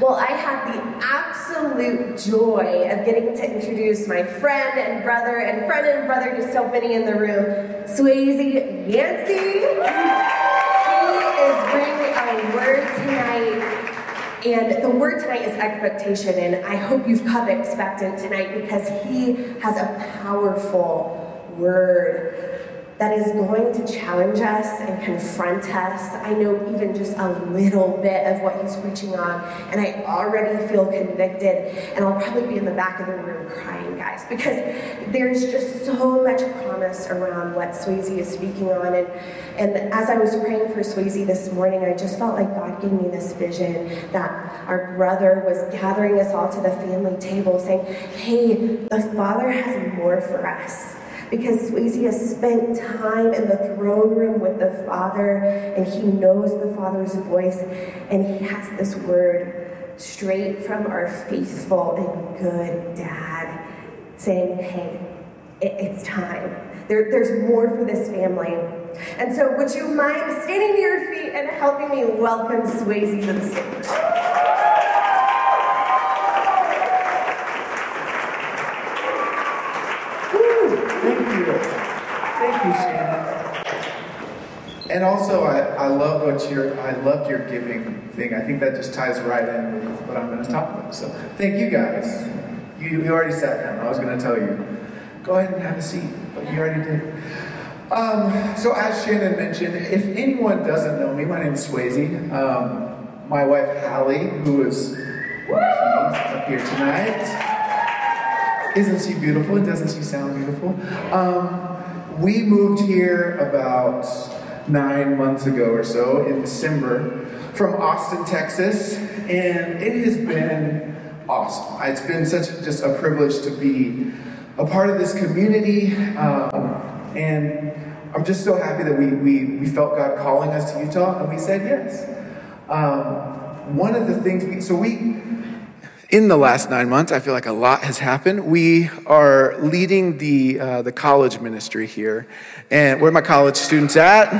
Well, I have the absolute joy of getting to introduce my friend and brother and friend and brother, to so many in the room, Swayze Yancey. He is bringing a word tonight and the word tonight is expectation, and I hope you've come expectant tonight because he has a powerful word that is going to challenge us and confront us. I know even just a little bit of what he's preaching on, and I already feel convicted, and I'll probably be in the back of the room crying, guys, because there's just so much promise around what Swayze is speaking on. And, and as I was praying for Swayze this morning, I just felt like God gave me this vision that our brother was gathering us all to the family table saying, Hey, the Father has more for us because Swayze has spent time in the throne room with the Father and he knows the Father's voice and he has this word straight from our faithful and good dad saying, hey, it, it's time. There, there's more for this family. And so, would you mind standing to your feet and helping me welcome Swayze to the stage? Thank you, Shannon. And also, I, I love what you're, I loved your giving thing. I think that just ties right in with what I'm going to talk about. So, thank you guys. You, you already sat down. I was going to tell you, go ahead and have a seat, but you already did. Um, so, as Shannon mentioned, if anyone doesn't know me, my name is Swayze. Um, my wife, Hallie, who is up here tonight. Isn't she beautiful? Doesn't she sound beautiful? Um, we moved here about nine months ago or so in December from Austin, Texas, and it has been awesome. It's been such just a privilege to be a part of this community, um, and I'm just so happy that we, we, we felt God calling us to Utah, and we said yes. Um, one of the things, we, so we, in the last nine months, I feel like a lot has happened. We are leading the, uh, the college ministry here. And where are my college students at?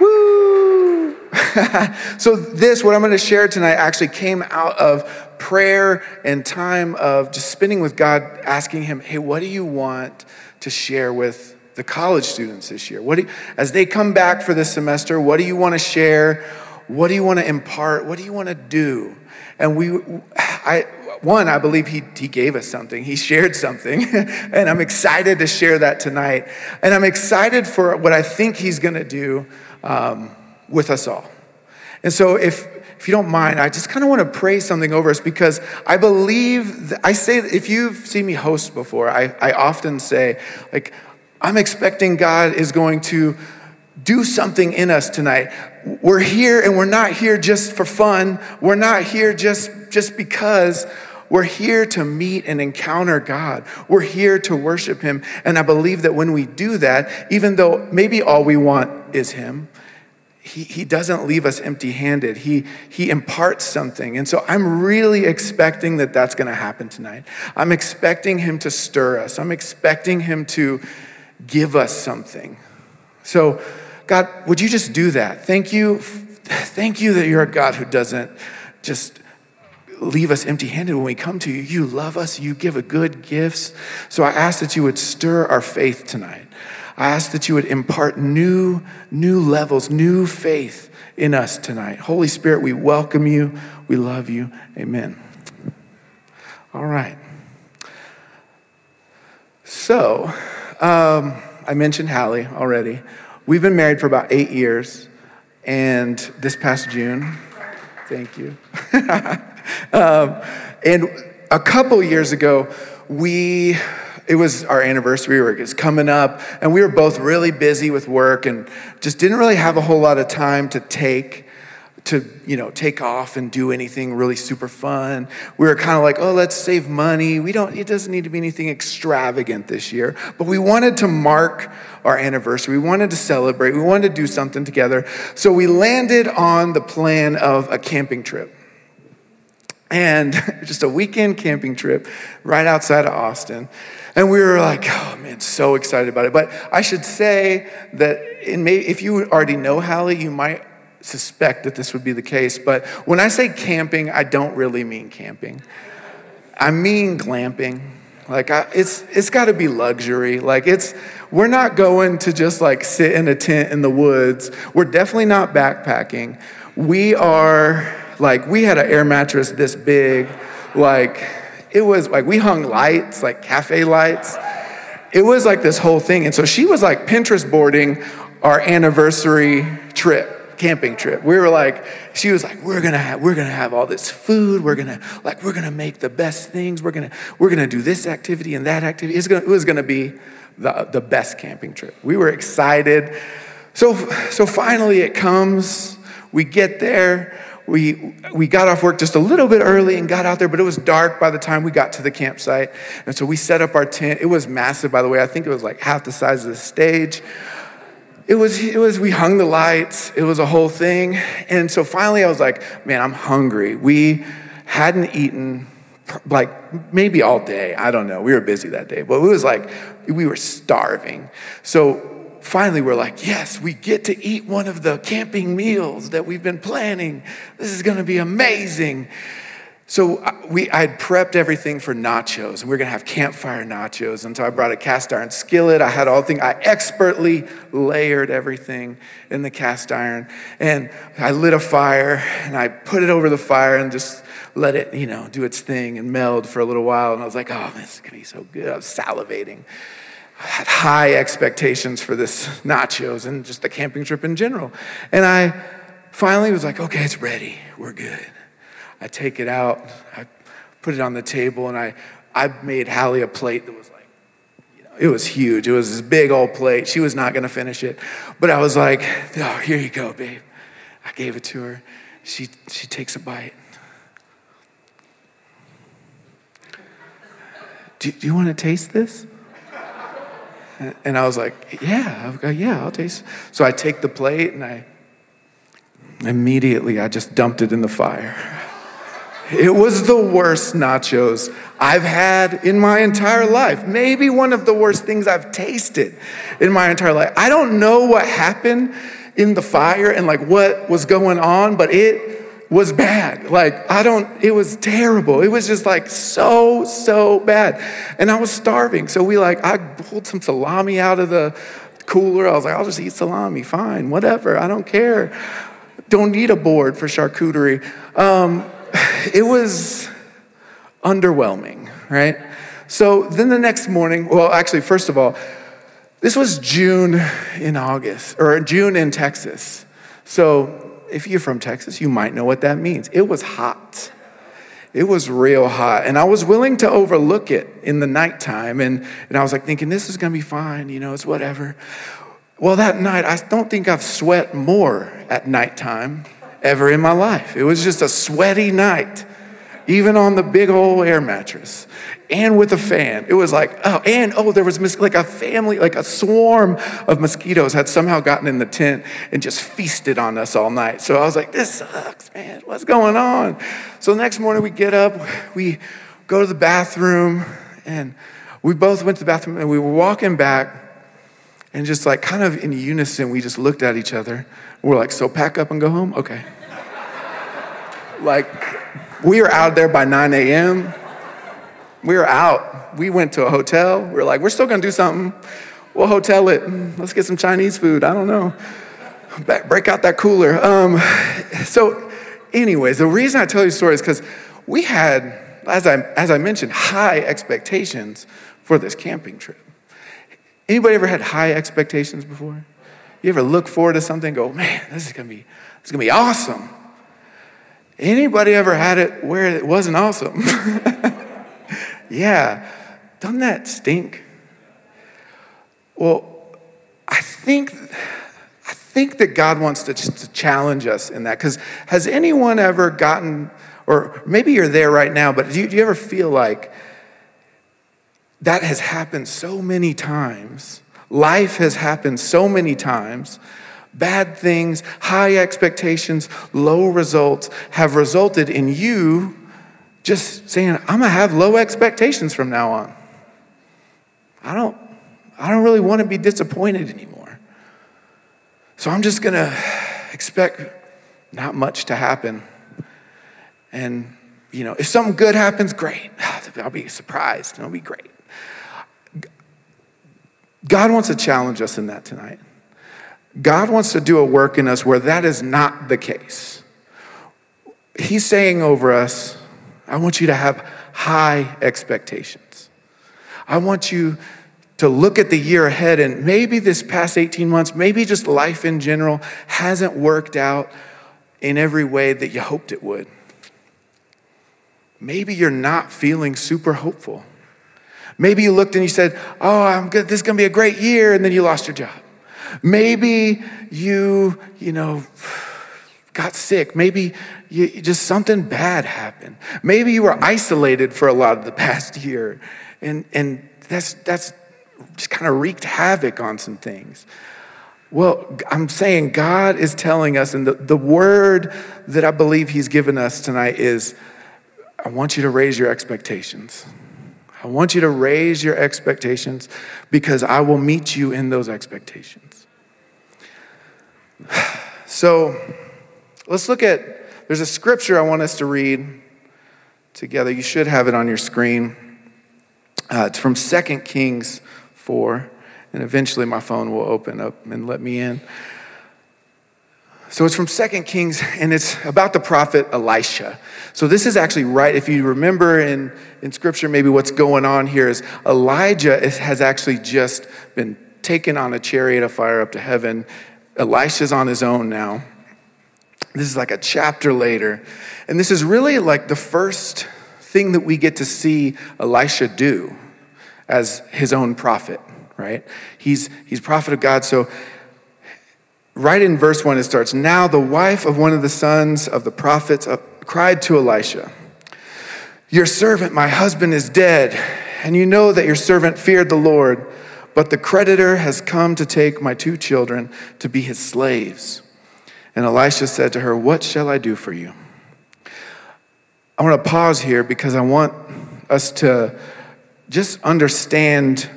Woo! so, this, what I'm going to share tonight, actually came out of prayer and time of just spending with God, asking Him, hey, what do you want to share with the college students this year? What you, as they come back for this semester, what do you want to share? What do you want to impart? What do you want to do? And we, I, one, I believe he, he gave us something. He shared something. and I'm excited to share that tonight. And I'm excited for what I think he's going to do um, with us all. And so, if, if you don't mind, I just kind of want to pray something over us because I believe, I say, if you've seen me host before, I, I often say, like, I'm expecting God is going to do something in us tonight. We're here and we're not here just for fun. We're not here just, just because. We're here to meet and encounter God. We're here to worship Him. And I believe that when we do that, even though maybe all we want is Him, He, he doesn't leave us empty handed. He, he imparts something. And so I'm really expecting that that's going to happen tonight. I'm expecting Him to stir us, I'm expecting Him to give us something. So, God, would you just do that? Thank you. Thank you that you're a God who doesn't just leave us empty handed when we come to you. You love us, you give a good gifts. So I ask that you would stir our faith tonight. I ask that you would impart new, new levels, new faith in us tonight. Holy Spirit, we welcome you. We love you. Amen. All right. So, um, I mentioned Hallie already. We've been married for about eight years, and this past June, thank you. um, and a couple years ago, we it was our anniversary or it's coming up and we were both really busy with work and just didn't really have a whole lot of time to take to you know take off and do anything really super fun. We were kind of like oh let's save money. We don't it doesn't need to be anything extravagant this year. But we wanted to mark our anniversary. We wanted to celebrate. We wanted to do something together. So we landed on the plan of a camping trip. And just a weekend camping trip right outside of austin. And we were like oh man so excited about it. But i should say that may, if you already know hallie you might suspect that this would be the case, but when I say camping, I don't really mean camping. I mean glamping. Like I, it's it's got to be luxury. Like it's we're not going to just like sit in a tent in the woods. We're definitely not backpacking. We are like we had an air mattress this big. Like it was like we hung lights, like cafe lights. It was like this whole thing. And so she was like Pinterest boarding our anniversary trip camping trip. We were like, she was like, we're gonna have, we're gonna have all this food. We're gonna like, we're gonna make the best things. We're gonna, we're gonna do this activity and that activity. It's gonna, it was gonna be the, the best camping trip. We were excited. So, so finally it comes. We get there. We, we got off work just a little bit early and got out there, but it was dark by the time we got to the campsite. And so we set up our tent. It was massive, by the way. I think it was like half the size of the stage it was, it was, we hung the lights, it was a whole thing. And so finally I was like, man, I'm hungry. We hadn't eaten like maybe all day. I don't know. We were busy that day, but it was like we were starving. So finally we're like, yes, we get to eat one of the camping meals that we've been planning. This is going to be amazing. So uh, we, I had prepped everything for nachos, and we are gonna have campfire nachos. And so I brought a cast iron skillet. I had all the things. I expertly layered everything in the cast iron, and I lit a fire, and I put it over the fire, and just let it, you know, do its thing and meld for a little while. And I was like, oh, this is gonna be so good. I was salivating. I had high expectations for this nachos and just the camping trip in general. And I finally was like, okay, it's ready. We're good. I take it out, I put it on the table, and I, I made Hallie a plate that was like, you know, it was huge. It was this big old plate. She was not going to finish it. But I was like, oh, here you go, babe. I gave it to her. She, she takes a bite. Do, do you want to taste this? And I was like, yeah, yeah, I'll taste. So I take the plate and I immediately I just dumped it in the fire. It was the worst nachos I've had in my entire life. Maybe one of the worst things I've tasted in my entire life. I don't know what happened in the fire and like what was going on, but it was bad. Like, I don't, it was terrible. It was just like so, so bad. And I was starving. So we like, I pulled some salami out of the cooler. I was like, I'll just eat salami, fine, whatever. I don't care. Don't need a board for charcuterie. Um, it was underwhelming, right? So then the next morning, well, actually, first of all, this was June in August, or June in Texas. So if you're from Texas, you might know what that means. It was hot. It was real hot. And I was willing to overlook it in the nighttime. And, and I was like thinking, this is going to be fine, you know, it's whatever. Well, that night, I don't think I've sweat more at nighttime ever in my life. It was just a sweaty night, even on the big old air mattress and with a fan. It was like, oh, and oh, there was like a family, like a swarm of mosquitoes had somehow gotten in the tent and just feasted on us all night. So I was like, this sucks, man. What's going on? So the next morning we get up, we go to the bathroom, and we both went to the bathroom and we were walking back. And just like kind of in unison, we just looked at each other we're like, so pack up and go home? Okay. like, we were out there by 9 a.m. We were out. We went to a hotel. We are like, we're still gonna do something. We'll hotel it. Let's get some Chinese food. I don't know. Break out that cooler. Um, so, anyways, the reason I tell you the story is because we had, as I, as I mentioned, high expectations for this camping trip. Anybody ever had high expectations before? You ever look forward to something go, man, this is gonna be, this is gonna be awesome. Anybody ever had it where it wasn't awesome? yeah. Doesn't that stink? Well, I think I think that God wants to, to challenge us in that. Because has anyone ever gotten, or maybe you're there right now, but do you, do you ever feel like that has happened so many times Life has happened so many times. Bad things, high expectations, low results have resulted in you just saying, I'm gonna have low expectations from now on. I don't, I don't really want to be disappointed anymore. So I'm just gonna expect not much to happen. And, you know, if something good happens, great. I'll be surprised. It'll be great. God wants to challenge us in that tonight. God wants to do a work in us where that is not the case. He's saying over us, I want you to have high expectations. I want you to look at the year ahead and maybe this past 18 months, maybe just life in general hasn't worked out in every way that you hoped it would. Maybe you're not feeling super hopeful. Maybe you looked and you said, Oh, I'm good. This is going to be a great year. And then you lost your job. Maybe you, you know, got sick. Maybe you, just something bad happened. Maybe you were isolated for a lot of the past year. And, and that's, that's just kind of wreaked havoc on some things. Well, I'm saying God is telling us, and the, the word that I believe He's given us tonight is I want you to raise your expectations. I want you to raise your expectations because I will meet you in those expectations. So let's look at, there's a scripture I want us to read together. You should have it on your screen. Uh, it's from 2 Kings 4, and eventually my phone will open up and let me in. So it's from Second Kings, and it's about the prophet Elisha. So this is actually right. If you remember in, in scripture, maybe what's going on here is Elijah has actually just been taken on a chariot of fire up to heaven. Elisha's on his own now. This is like a chapter later. And this is really like the first thing that we get to see Elisha do as his own prophet, right? He's, he's prophet of God. So right in verse 1, it starts Now the wife of one of the sons of the prophets cried to Elisha, Your servant, my husband, is dead, and you know that your servant feared the Lord, but the creditor has come to take my two children to be his slaves. And Elisha said to her, What shall I do for you? I want to pause here because I want us to just understand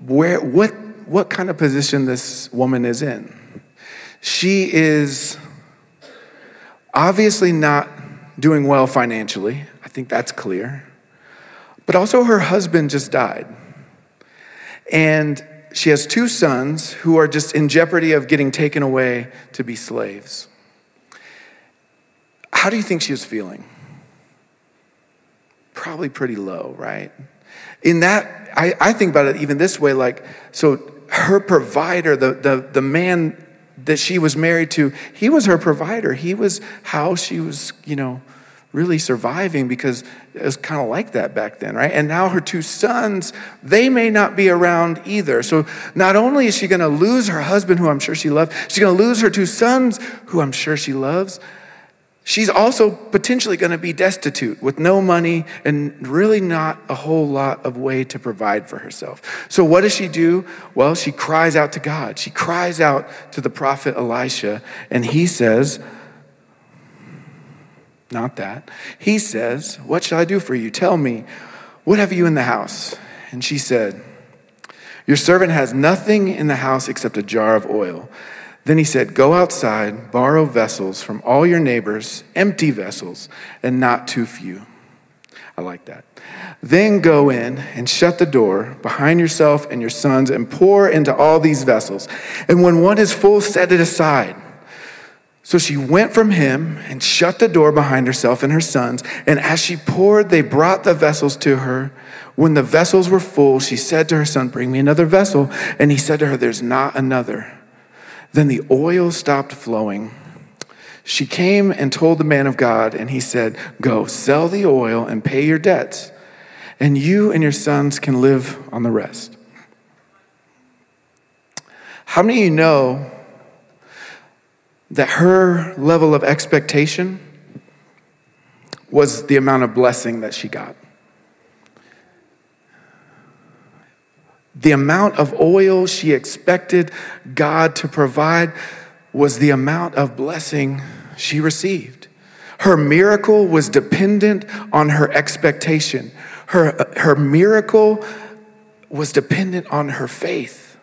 where, what what kind of position this woman is in. She is obviously not doing well financially. I think that's clear. But also, her husband just died. And she has two sons who are just in jeopardy of getting taken away to be slaves. How do you think she was feeling? Probably pretty low, right? In that, I, I think about it even this way like, so her provider, the, the, the man that she was married to, he was her provider. He was how she was, you know, really surviving because it was kind of like that back then, right? And now her two sons, they may not be around either. So not only is she going to lose her husband, who I'm sure she loved, she's going to lose her two sons, who I'm sure she loves. She's also potentially going to be destitute with no money and really not a whole lot of way to provide for herself. So, what does she do? Well, she cries out to God. She cries out to the prophet Elisha, and he says, Not that. He says, What shall I do for you? Tell me, what have you in the house? And she said, Your servant has nothing in the house except a jar of oil. Then he said, Go outside, borrow vessels from all your neighbors, empty vessels, and not too few. I like that. Then go in and shut the door behind yourself and your sons and pour into all these vessels. And when one is full, set it aside. So she went from him and shut the door behind herself and her sons. And as she poured, they brought the vessels to her. When the vessels were full, she said to her son, Bring me another vessel. And he said to her, There's not another. Then the oil stopped flowing. She came and told the man of God, and he said, Go, sell the oil and pay your debts, and you and your sons can live on the rest. How many of you know that her level of expectation was the amount of blessing that she got? The amount of oil she expected God to provide was the amount of blessing she received. Her miracle was dependent on her expectation. Her, her miracle was dependent on her faith.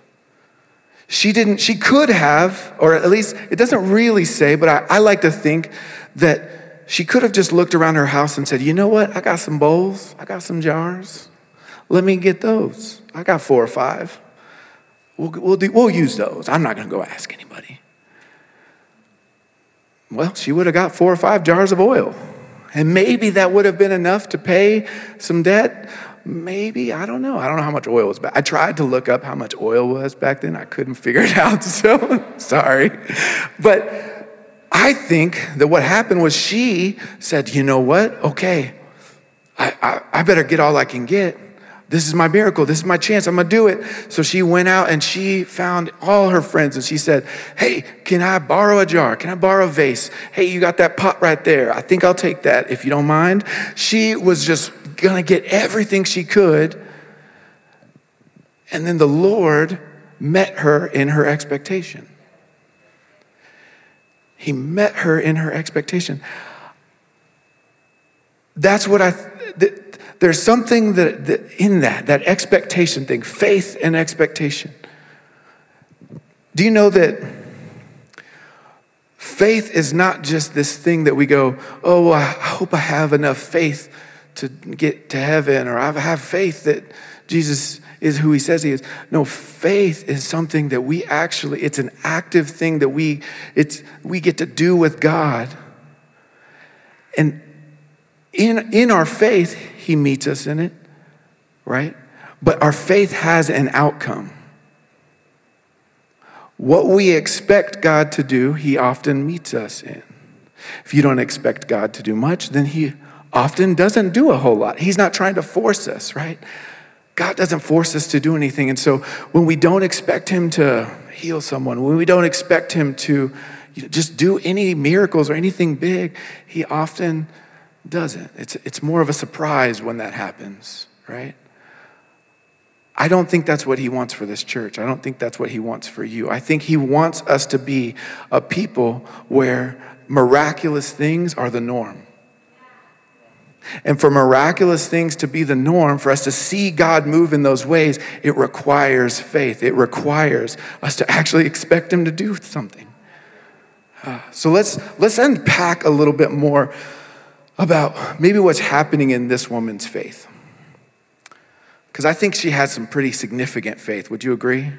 she didn't, she could have, or at least it doesn't really say, but I, I like to think that she could have just looked around her house and said, You know what? I got some bowls, I got some jars. Let me get those. I got four or five. We'll, we'll, do, we'll use those. I'm not going to go ask anybody. Well, she would have got four or five jars of oil. And maybe that would have been enough to pay some debt. Maybe, I don't know. I don't know how much oil was back. I tried to look up how much oil was back then. I couldn't figure it out, so sorry. But I think that what happened was she said, you know what? Okay, I, I, I better get all I can get. This is my miracle. This is my chance. I'm going to do it. So she went out and she found all her friends and she said, Hey, can I borrow a jar? Can I borrow a vase? Hey, you got that pot right there. I think I'll take that if you don't mind. She was just going to get everything she could. And then the Lord met her in her expectation. He met her in her expectation. That's what I, there's something that, that, in that, that expectation thing, faith and expectation. Do you know that faith is not just this thing that we go, oh, I hope I have enough faith to get to heaven, or I have faith that Jesus is who he says he is. No, faith is something that we actually, it's an active thing that we, it's, we get to do with God. And in, in our faith, He meets us in it, right? But our faith has an outcome. What we expect God to do, He often meets us in. If you don't expect God to do much, then He often doesn't do a whole lot. He's not trying to force us, right? God doesn't force us to do anything. And so when we don't expect Him to heal someone, when we don't expect Him to just do any miracles or anything big, He often doesn't. It's, it's more of a surprise when that happens, right? I don't think that's what he wants for this church. I don't think that's what he wants for you. I think he wants us to be a people where miraculous things are the norm. And for miraculous things to be the norm, for us to see God move in those ways, it requires faith. It requires us to actually expect him to do something. Uh, so let's, let's unpack a little bit more about maybe what's happening in this woman's faith. Because I think she has some pretty significant faith. Would you agree?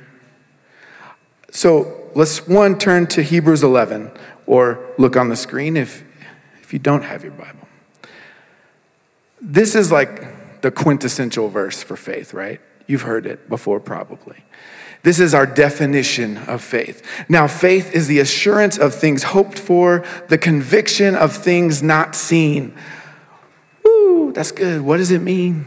So let's one turn to Hebrews 11 or look on the screen if, if you don't have your Bible. This is like the quintessential verse for faith, right? You've heard it before, probably. This is our definition of faith. Now, faith is the assurance of things hoped for, the conviction of things not seen. Woo, that's good. What does it mean?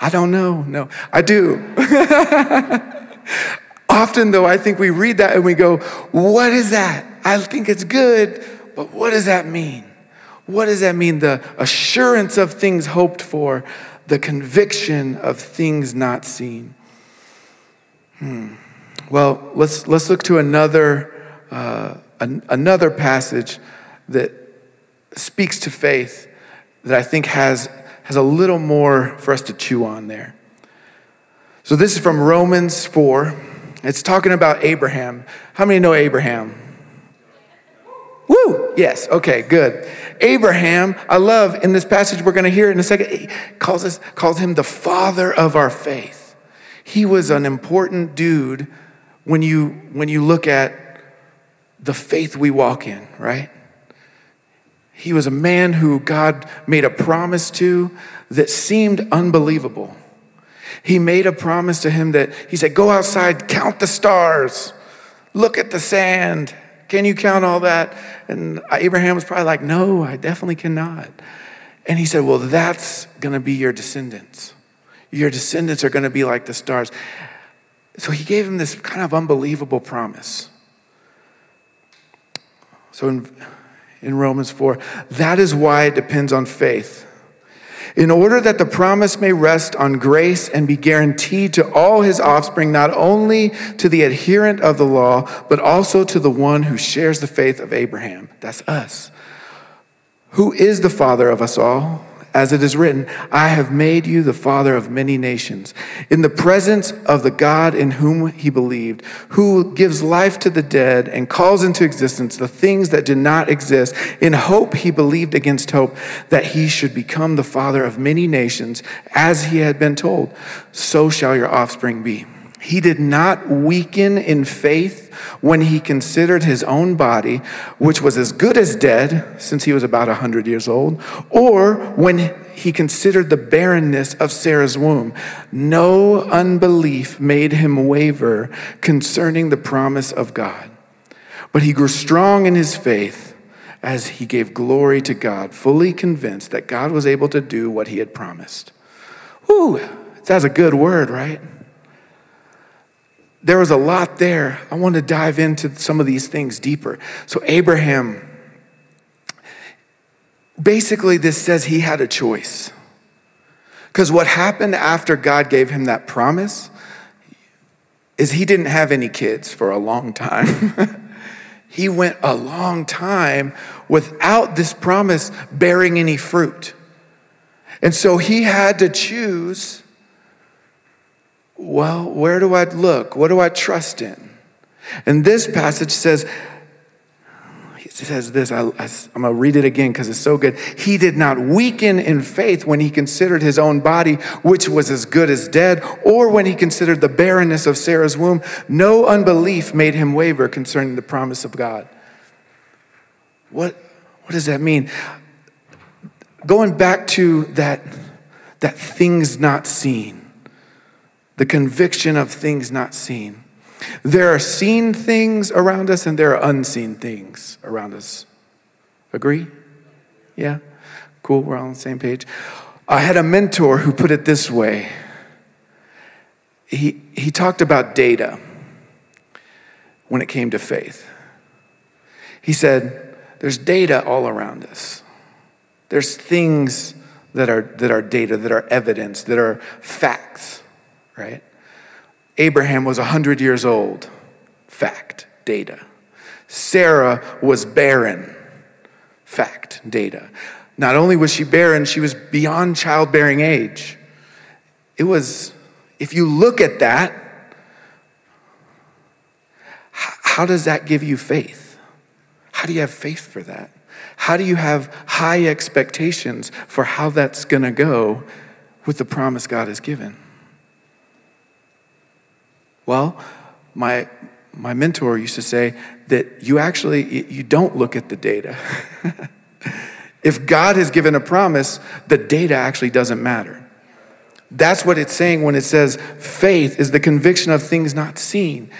I don't know. No, I do. Often, though, I think we read that and we go, What is that? I think it's good, but what does that mean? What does that mean? The assurance of things hoped for, the conviction of things not seen. Hmm. Well, let's, let's look to another, uh, an, another passage that speaks to faith that I think has, has a little more for us to chew on there. So, this is from Romans 4. It's talking about Abraham. How many know Abraham? Woo! Yes, okay, good. Abraham, I love in this passage, we're going to hear in a second, he calls, us, calls him the father of our faith. He was an important dude when you, when you look at the faith we walk in, right? He was a man who God made a promise to that seemed unbelievable. He made a promise to him that he said, Go outside, count the stars, look at the sand, can you count all that? And Abraham was probably like, No, I definitely cannot. And he said, Well, that's going to be your descendants. Your descendants are going to be like the stars. So he gave him this kind of unbelievable promise. So in, in Romans 4, that is why it depends on faith in order that the promise may rest on grace and be guaranteed to all his offspring, not only to the adherent of the law, but also to the one who shares the faith of Abraham. That's us. Who is the father of us all? As it is written, I have made you the father of many nations, in the presence of the God in whom he believed, who gives life to the dead and calls into existence the things that did not exist. In hope he believed against hope that he should become the father of many nations, as he had been told, so shall your offspring be. He did not weaken in faith when he considered his own body, which was as good as dead since he was about 100 years old, or when he considered the barrenness of Sarah's womb. No unbelief made him waver concerning the promise of God. But he grew strong in his faith as he gave glory to God, fully convinced that God was able to do what he had promised. Whew, that's a good word, right? There was a lot there. I want to dive into some of these things deeper. So, Abraham, basically, this says he had a choice. Because what happened after God gave him that promise is he didn't have any kids for a long time. he went a long time without this promise bearing any fruit. And so he had to choose well, where do I look? What do I trust in? And this passage says, he says this, I, am going to read it again because it's so good. He did not weaken in faith when he considered his own body, which was as good as dead, or when he considered the barrenness of Sarah's womb. No unbelief made him waver concerning the promise of God. What, what does that mean? Going back to that, that things not seen the conviction of things not seen. There are seen things around us and there are unseen things around us. Agree? Yeah? Cool, we're all on the same page. I had a mentor who put it this way. He, he talked about data when it came to faith. He said, There's data all around us. There's things that are, that are data, that are evidence, that are facts right? Abraham was 100 years old. Fact, data. Sarah was barren. Fact, data. Not only was she barren, she was beyond childbearing age. It was, if you look at that, how does that give you faith? How do you have faith for that? How do you have high expectations for how that's going to go with the promise God has given? Well, my, my mentor used to say that you actually you don't look at the data. if God has given a promise, the data actually doesn't matter. That's what it's saying when it says faith is the conviction of things not seen.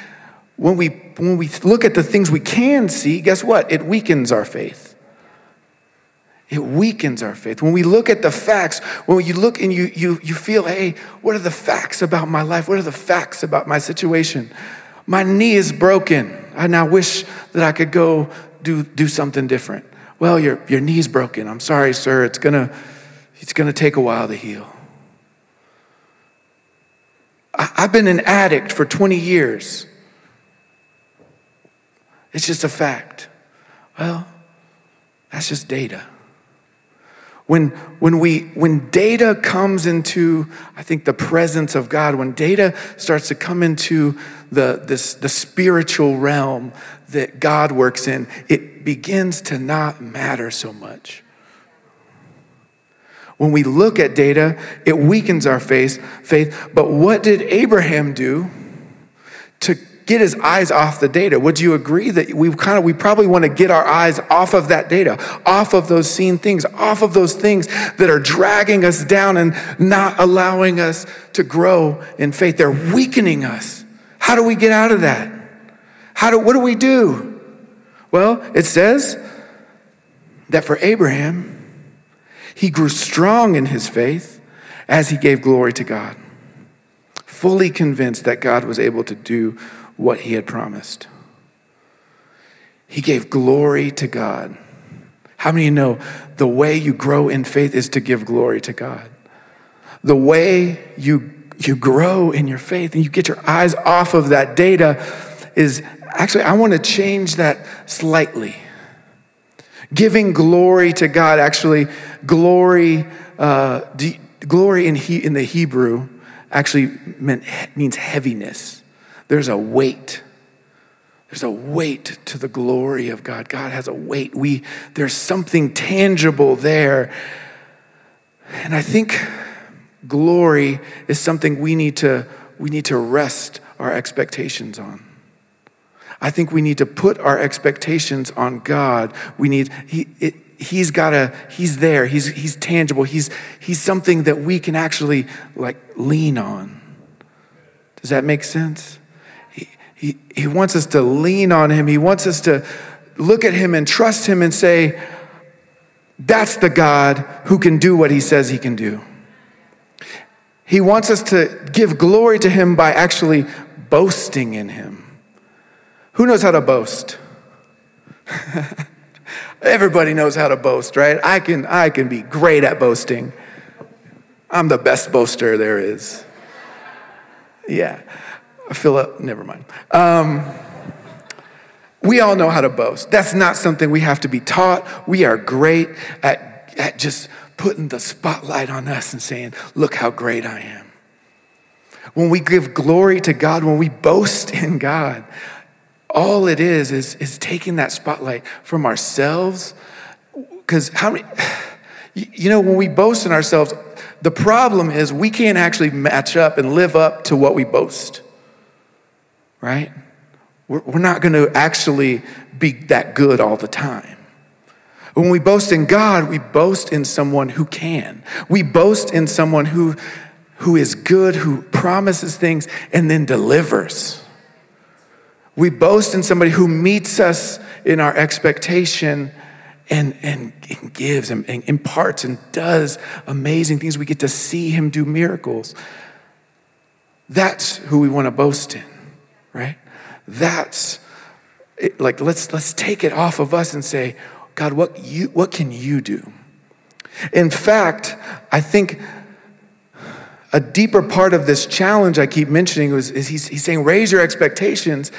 When we, when we look at the things we can see, guess what? It weakens our faith. It weakens our faith. When we look at the facts, when you look and you, you, you feel, hey, what are the facts about my life? What are the facts about my situation? My knee is broken. I now wish that I could go do, do something different. Well, your, your knee's broken. I'm sorry, sir. It's gonna, it's gonna take a while to heal. I, I've been an addict for 20 years. It's just a fact. Well, that's just data. When, when, we, when data comes into, I think, the presence of God, when data starts to come into the, this, the spiritual realm that God works in, it begins to not matter so much. When we look at data, it weakens our faith, faith. But what did Abraham do to get his eyes off the data. Would you agree that we kind of we probably want to get our eyes off of that data, off of those seen things, off of those things that are dragging us down and not allowing us to grow in faith. They're weakening us. How do we get out of that? How do what do we do? Well, it says that for Abraham, he grew strong in his faith as he gave glory to God fully convinced that God was able to do what he had promised. He gave glory to God. How many you know the way you grow in faith is to give glory to God? The way you, you grow in your faith and you get your eyes off of that data is actually, I want to change that slightly. Giving glory to God, actually, glory, uh, glory in, he, in the Hebrew actually meant, means heaviness. There's a weight. There's a weight to the glory of God. God has a weight. We, there's something tangible there. And I think glory is something we need to, we need to rest our expectations on. I think we need to put our expectations on God. We need, he, it, he's got a, he's there. He's, he's tangible. He's, he's something that we can actually like lean on. Does that make sense? He, he, wants us to lean on him. He wants us to look at him and trust him and say, that's the God who can do what he says he can do. He wants us to give glory to him by actually boasting in him. Who knows how to boast? Everybody knows how to boast, right? I can, I can be great at boasting. I'm the best boaster there is. Yeah. Philip, never mind. Um, we all know how to boast. That's not something we have to be taught. We are great at, at just putting the spotlight on us and saying, Look how great I am. When we give glory to God, when we boast in God, all it is is, is taking that spotlight from ourselves. Because how many, you know, when we boast in ourselves, the problem is we can't actually match up and live up to what we boast, right? We're, we're not going to actually be that good all the time. When we boast in God, we boast in someone who can. We boast in someone who, who is good, who promises things and then delivers. We boast in somebody who meets us in our expectation and, and, and gives and, and imparts and does amazing things. We get to see him do miracles. That's who we want to boast in, right? That's it, like let's let's take it off of us and say, God, what you what can you do? In fact, I think a deeper part of this challenge I keep mentioning is, is he's, he's saying, raise your expectations.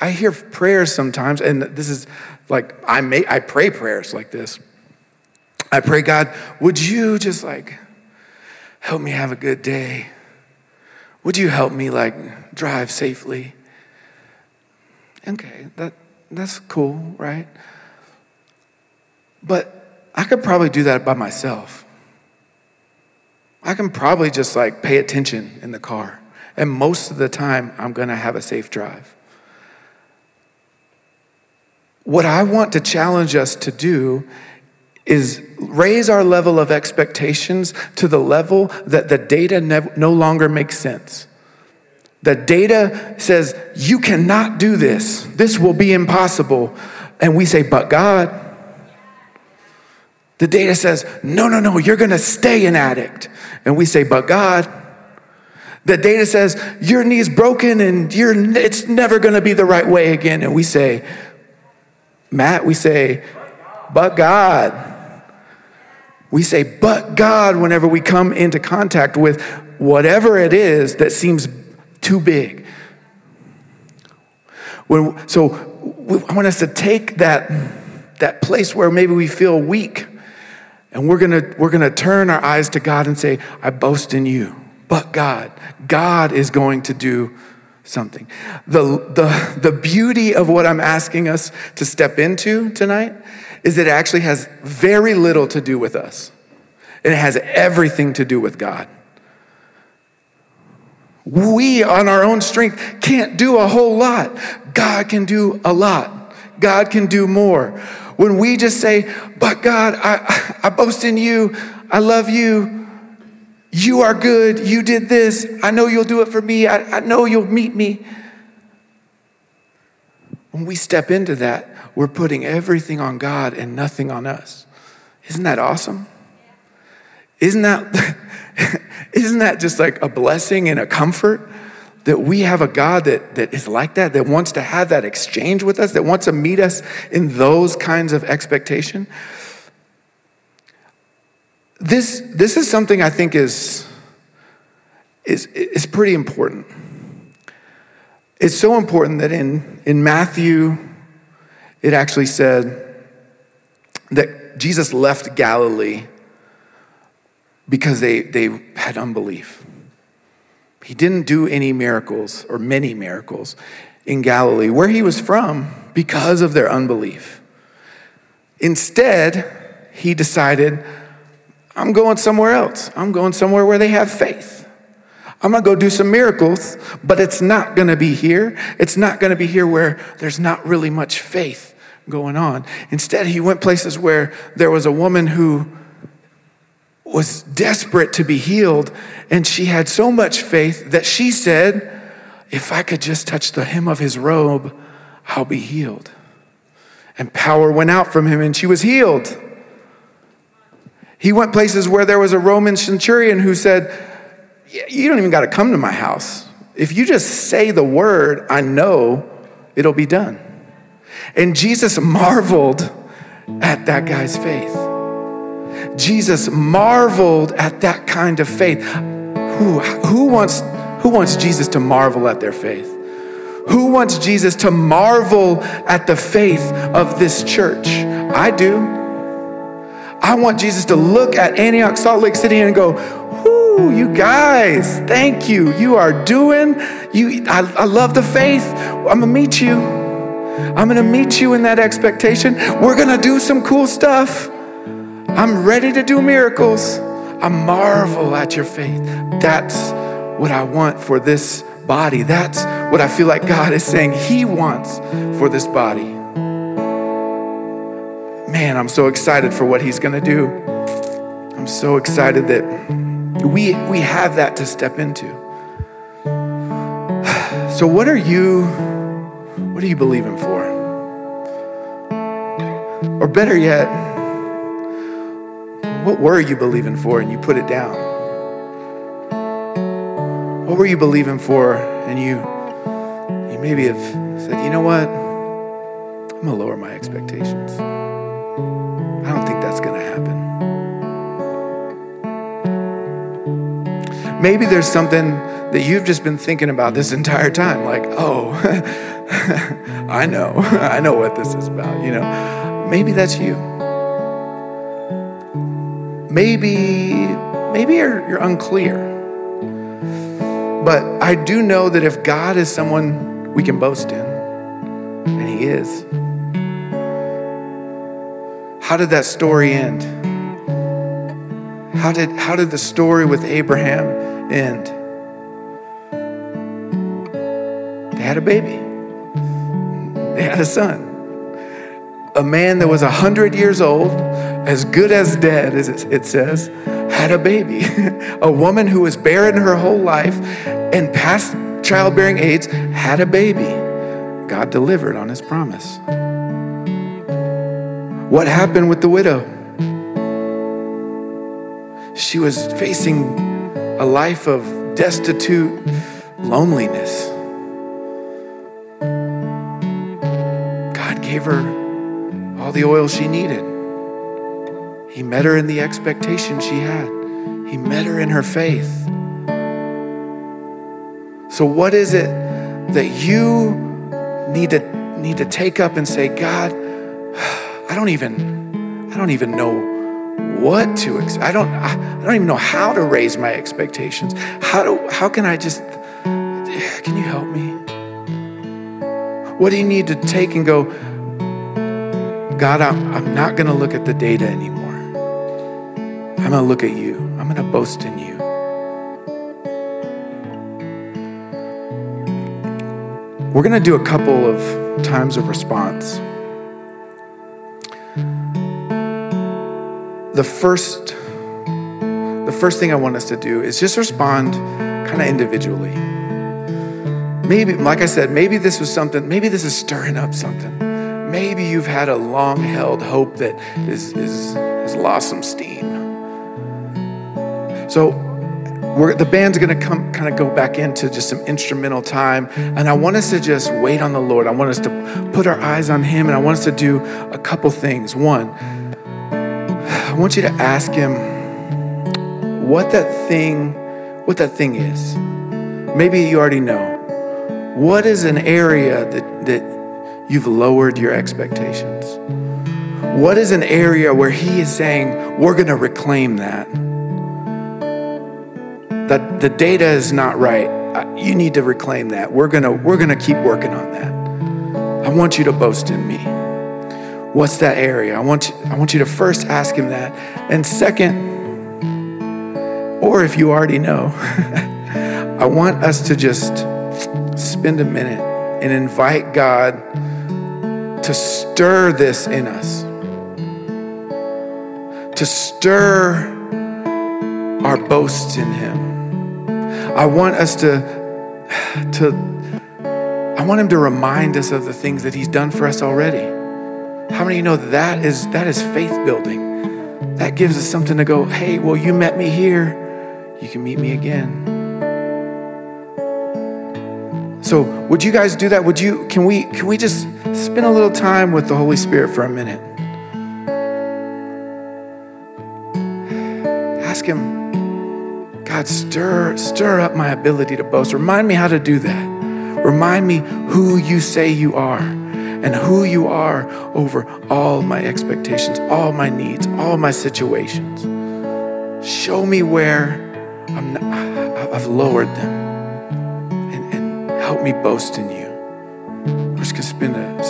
I hear prayers sometimes, and this is like I make I pray prayers like this. I pray, God, would you just like help me have a good day? Would you help me like drive safely? Okay, that that's cool, right? But I could probably do that by myself. I can probably just like pay attention in the car. And most of the time, I'm gonna have a safe drive. What I want to challenge us to do is raise our level of expectations to the level that the data no longer makes sense. The data says, you cannot do this. This will be impossible. And we say, but God. The data says, no, no, no, you're gonna stay an addict. And we say, but God. The data says, your knee's broken and it's never gonna be the right way again. And we say, Matt, we say, but God. We say, but God, whenever we come into contact with whatever it is that seems too big. When, so I want us to take that, that place where maybe we feel weak and we're gonna, we're gonna turn our eyes to God and say, I boast in you. But God, God is going to do something. The, the, the beauty of what I'm asking us to step into tonight is that it actually has very little to do with us, it has everything to do with God. We, on our own strength, can't do a whole lot. God can do a lot. God can do more. When we just say, But God, I, I boast in you, I love you, you are good. You did this. I know you'll do it for me. I, I know you'll meet me. When we step into that, we're putting everything on God and nothing on us. Isn't that awesome? Isn't that, isn't that just like a blessing and a comfort? That we have a God that, that is like that, that wants to have that exchange with us, that wants to meet us in those kinds of expectation this, this is something I think is, is, is pretty important. It's so important that in, in Matthew, it actually said, that Jesus left Galilee because they, they had unbelief. He didn't do any miracles or many miracles in Galilee, where he was from, because of their unbelief. Instead, he decided, I'm going somewhere else. I'm going somewhere where they have faith. I'm gonna go do some miracles, but it's not gonna be here. It's not gonna be here where there's not really much faith going on. Instead, he went places where there was a woman who was desperate to be healed, and she had so much faith that she said, If I could just touch the hem of his robe, I'll be healed. And power went out from him, and she was healed. He went places where there was a Roman centurion who said, You don't even got to come to my house. If you just say the word, I know it'll be done. And Jesus marveled at that guy's faith. Jesus marveled at that kind of faith. Who, who, wants, who wants Jesus to marvel at their faith? Who wants Jesus to marvel at the faith of this church? I do. I want Jesus to look at Antioch, Salt Lake City, and go, Whoo, you guys, thank you. You are doing, you, I, I love the faith. I'm gonna meet you. I'm gonna meet you in that expectation. We're gonna do some cool stuff. I'm ready to do miracles. I marvel at your faith. That's what I want for this body. That's what I feel like God is saying He wants for this body. Man, I'm so excited for what He's going to do. I'm so excited that we, we have that to step into. So, what are you, what are you believing for? Or better yet, what were you believing for and you put it down? What were you believing for and you you maybe have said, you know what? I'm gonna lower my expectations. I don't think that's gonna happen. Maybe there's something that you've just been thinking about this entire time, like, oh, I know, I know what this is about, you know. Maybe that's you. Maybe maybe you're, you're unclear. But i do know that if god is someone we can boast in and he is how did that story end? How did how did the story with abraham end? They had a baby they had a son a man that was 100 years old as good as dead, as it says, had a baby. a woman who was barren her whole life and past childbearing age had a baby. God delivered on his promise. What happened with the widow? She was facing a life of destitute loneliness. Gave her all the oil she needed. He met her in the expectation she had, He met her in her faith. So, what is it that you need to, need to take up and say, God, I don't even, I don't even know what to I don't I don't even know how to raise my expectations. How do how can I just can you help me? What do you need to take and go God, I'm, I'm not going to look at the data anymore. I'm going to look at you. I'm going to boast in you. We're going to do a couple of times of response. The first the first thing I want us to do is just respond kind of individually. Maybe like I said, maybe this was something, maybe this is stirring up something. Maybe you've had a long held hope that is, is, lost some steam. So the band's going to come kind of go back into just some instrumental time and i want us to just wait on the lord. I want us to put our eyes on him and i want us to do a couple things. One i want you to ask him what that thing what that thing is. Maybe you already know. What is an area that that you've lowered your expectations What is an area where He is saying, we're going to reclaim that? That the data is not right. You need to reclaim that. We're going to we're going to keep working on that. I want you to boast in me. What's that area? I want you, I want you to first ask him that. And second, or if you already know, I want us to just spend a minute and invite God to stir this in us, to stir our boasts in Him. I want us to, to, I want Him to remind us of the things that He's done for us already. How many of you know that is that is faith building? That gives us something to go, hey, well, you met me here, you can meet me again. So would you guys do that? Would you can we can we just spend a little time with the Holy Spirit for a minute? Ask him, God, stir, stir up my ability to boast. Remind me how to do that. Remind me who you say you are and who you are over all my expectations, all my needs, all my situations. Show me where I'm not, I've lowered them and, and help me boast in you. We're just going to spend a,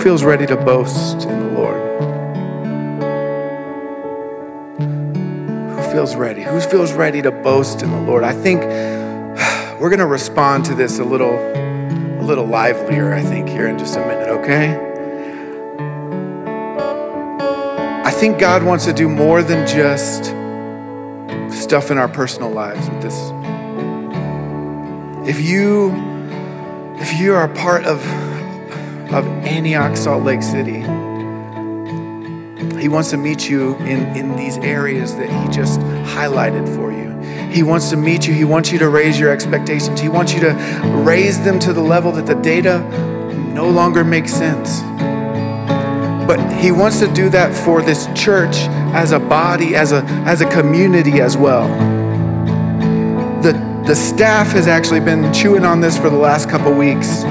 feels ready to boast in the Lord? Who feels ready? Who feels ready to boast in the Lord? I think we're going to respond to this a little a little livelier, I think, here in just a minute, okay? I think God wants to do more than just stuff in our personal lives with this. If you if you are a part of of Antioch, Salt Lake City. He wants to meet you in, in these areas that He just highlighted for you. He wants to meet you. He wants you to raise your expectations. He wants you to raise them to the level that the data no longer makes sense. But He wants to do that for this church as a body, as a, as a community as well. The, the staff has actually been chewing on this for the last couple weeks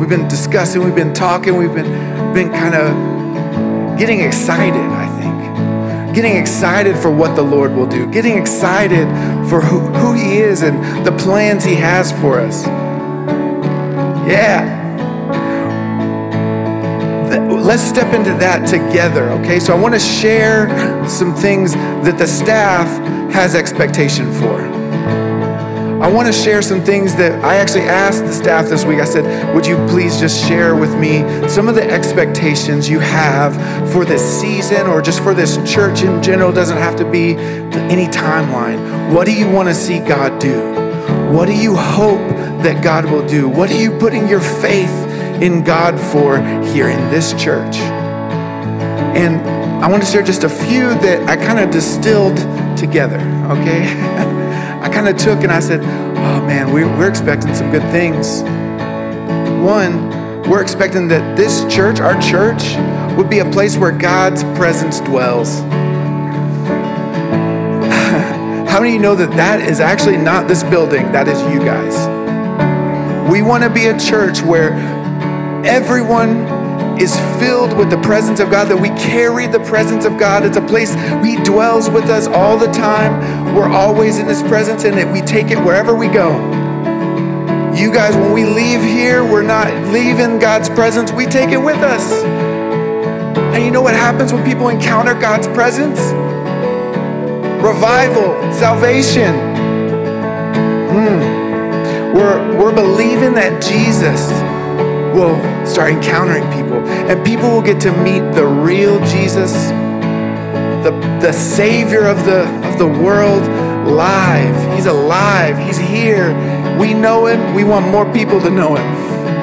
we've been discussing, we've been talking, we've been, been kind of getting excited, I think. Getting excited for what the Lord will do, getting excited for who, who He is and the plans He has for us. Yeah. Let's step into that together, okay? So I want to share some things that the staff has expectation for. I want to share some things that I actually asked the staff this week. I said, Would you please just share with me some of the expectations you have for this season or just for this church in general? It doesn't have to be any timeline. What do you want to see God do? What do you hope that God will do? What are you putting your faith in God for here in this church. And I want to share just a few that I kind of distilled together, okay? Kind of took and I said, oh man, we're expecting some good things. One, we're expecting that this church, our church, would be a place where God's presence dwells. How many of you know that that is actually not this building? That is you guys. We want to be a church where everyone is filled with the presence of God, that we carry the presence of God. It's a place He dwells with us all the time. We're always in His presence, and we take it wherever we go. You guys, when we leave here, we're not leaving God's presence, we take it with us. And you know what happens when people encounter God's presence? Revival, salvation. Mm. We're, we're believing that Jesus will start encountering people, and people will get to meet the real Jesus, the, the Savior of the, of the world, live. He's alive, He's here. We know Him, we want more people to know Him.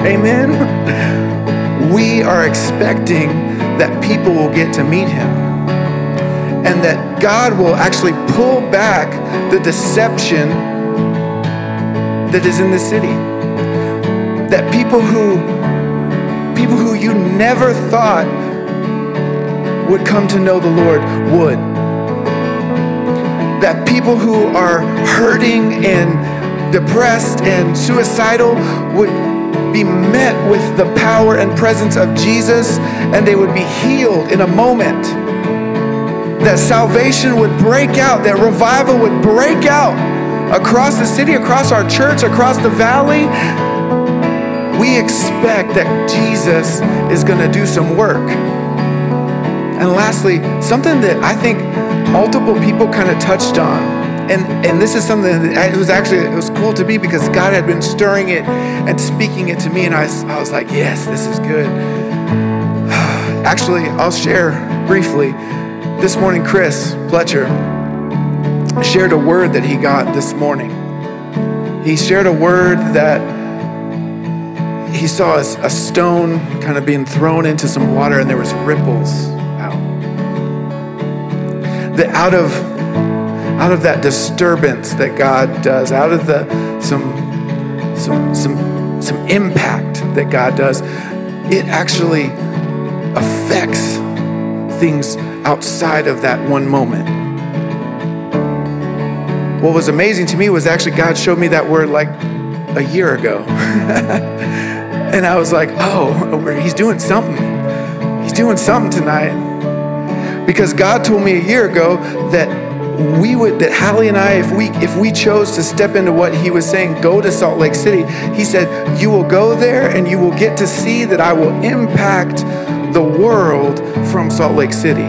Amen? We are expecting that people will get to meet Him and that God will actually pull back the deception that is in the city. That people who people who you never thought would come to know the Lord would. That people who are hurting and depressed and suicidal would be met with the power and presence of Jesus and they would be healed in a moment. That salvation would break out, that revival would break out across the city, across our church, across the valley. We expect that Jesus is going to do some work. And lastly, something that I think multiple people kind of touched on and and this is something that it was actually it was cool to me because God had been stirring it and speaking it to me, and I I was like, yes, this is good. Actually, I'll share briefly. This morning, Chris Fletcher shared a word that he got this morning. He shared a word that he saw a, a stone kind of being thrown into some water, and there was ripples out. That out of out of that disturbance that God does, out of the some some some some impact that God does, it actually affects things outside of that one moment. What was amazing to me was actually God showed me that word like a year ago. and I was like, oh, he's doing something. He's doing something tonight. Because God told me a year ago that we would that Hallie and I, if we if we chose to step into what he was saying, go to Salt Lake City, he said, you will go there and you will get to see that I will impact the world from Salt Lake City.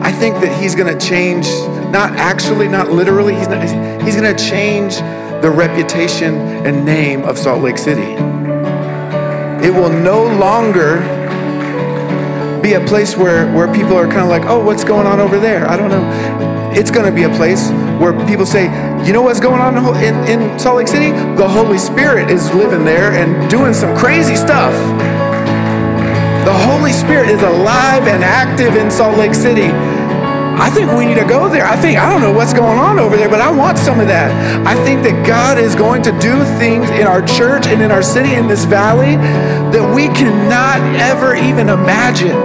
I think that he's going to change, not actually, not literally, he's, not, he's going to change the reputation and name of Salt Lake City. It will no longer be a place where, where people are kind of like, oh, what's going on over there? I don't know. It's going to be a place where people say, you know what's going on in, in Salt Lake City? The Holy Spirit is living there and doing some crazy stuff. The Holy Spirit is alive and active in Salt Lake City. I think we need to go there. I think, I don't know what's going on over there, but I want some of that. I think that God is going to do things in our church and in our city, in this valley, that we cannot ever even imagine.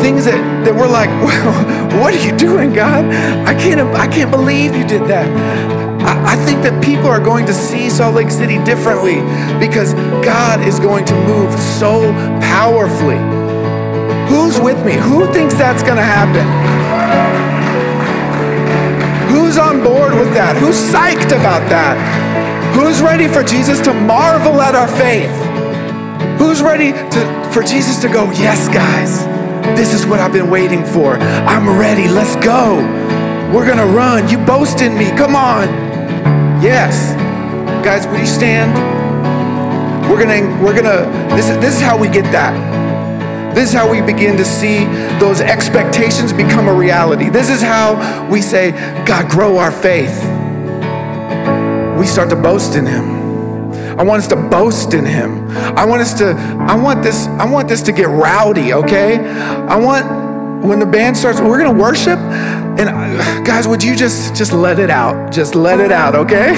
Things that, that we're like, well, what are you doing, God? I can't, I can't believe you did that. I think that people are going to see Salt Lake City differently because God is going to move so powerfully. Who's with me? Who thinks that's going to happen? That? Who's psyched about that? Who's ready for Jesus to marvel at our faith? Who's ready to, for Jesus to go, Yes, guys, this is what I've been waiting for. I'm ready. Let's go. We're going to run. You boast in me. Come on. Yes. Guys, will you stand? We're going to, we're going to, this is, this is how we get that. This is how we begin to see those expectations become a reality. This is how we say, God, grow our faith. We start to boast in him. I want us to boast in him. I want us to I want this I want this to get rowdy, okay? I want when the band starts, we're gonna worship, and guys, would you just just let it out? Just let it out, okay?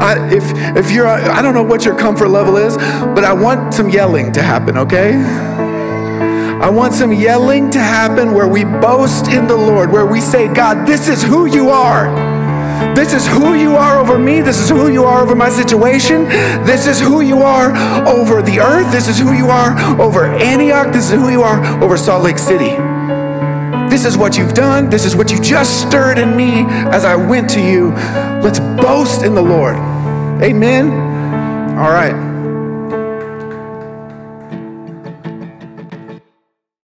I, if if you're, I don't know what your comfort level is, but I want some yelling to happen, okay? I want some yelling to happen where we boast in the Lord, where we say, God, this is who you are. This is who you are over me. This is who you are over my situation. This is who you are over the earth. This is who you are over Antioch. This is who you are over Salt Lake City. This is what you've done. This is what you just stirred in me as I went to you. Let's boast in the Lord. Amen. All right.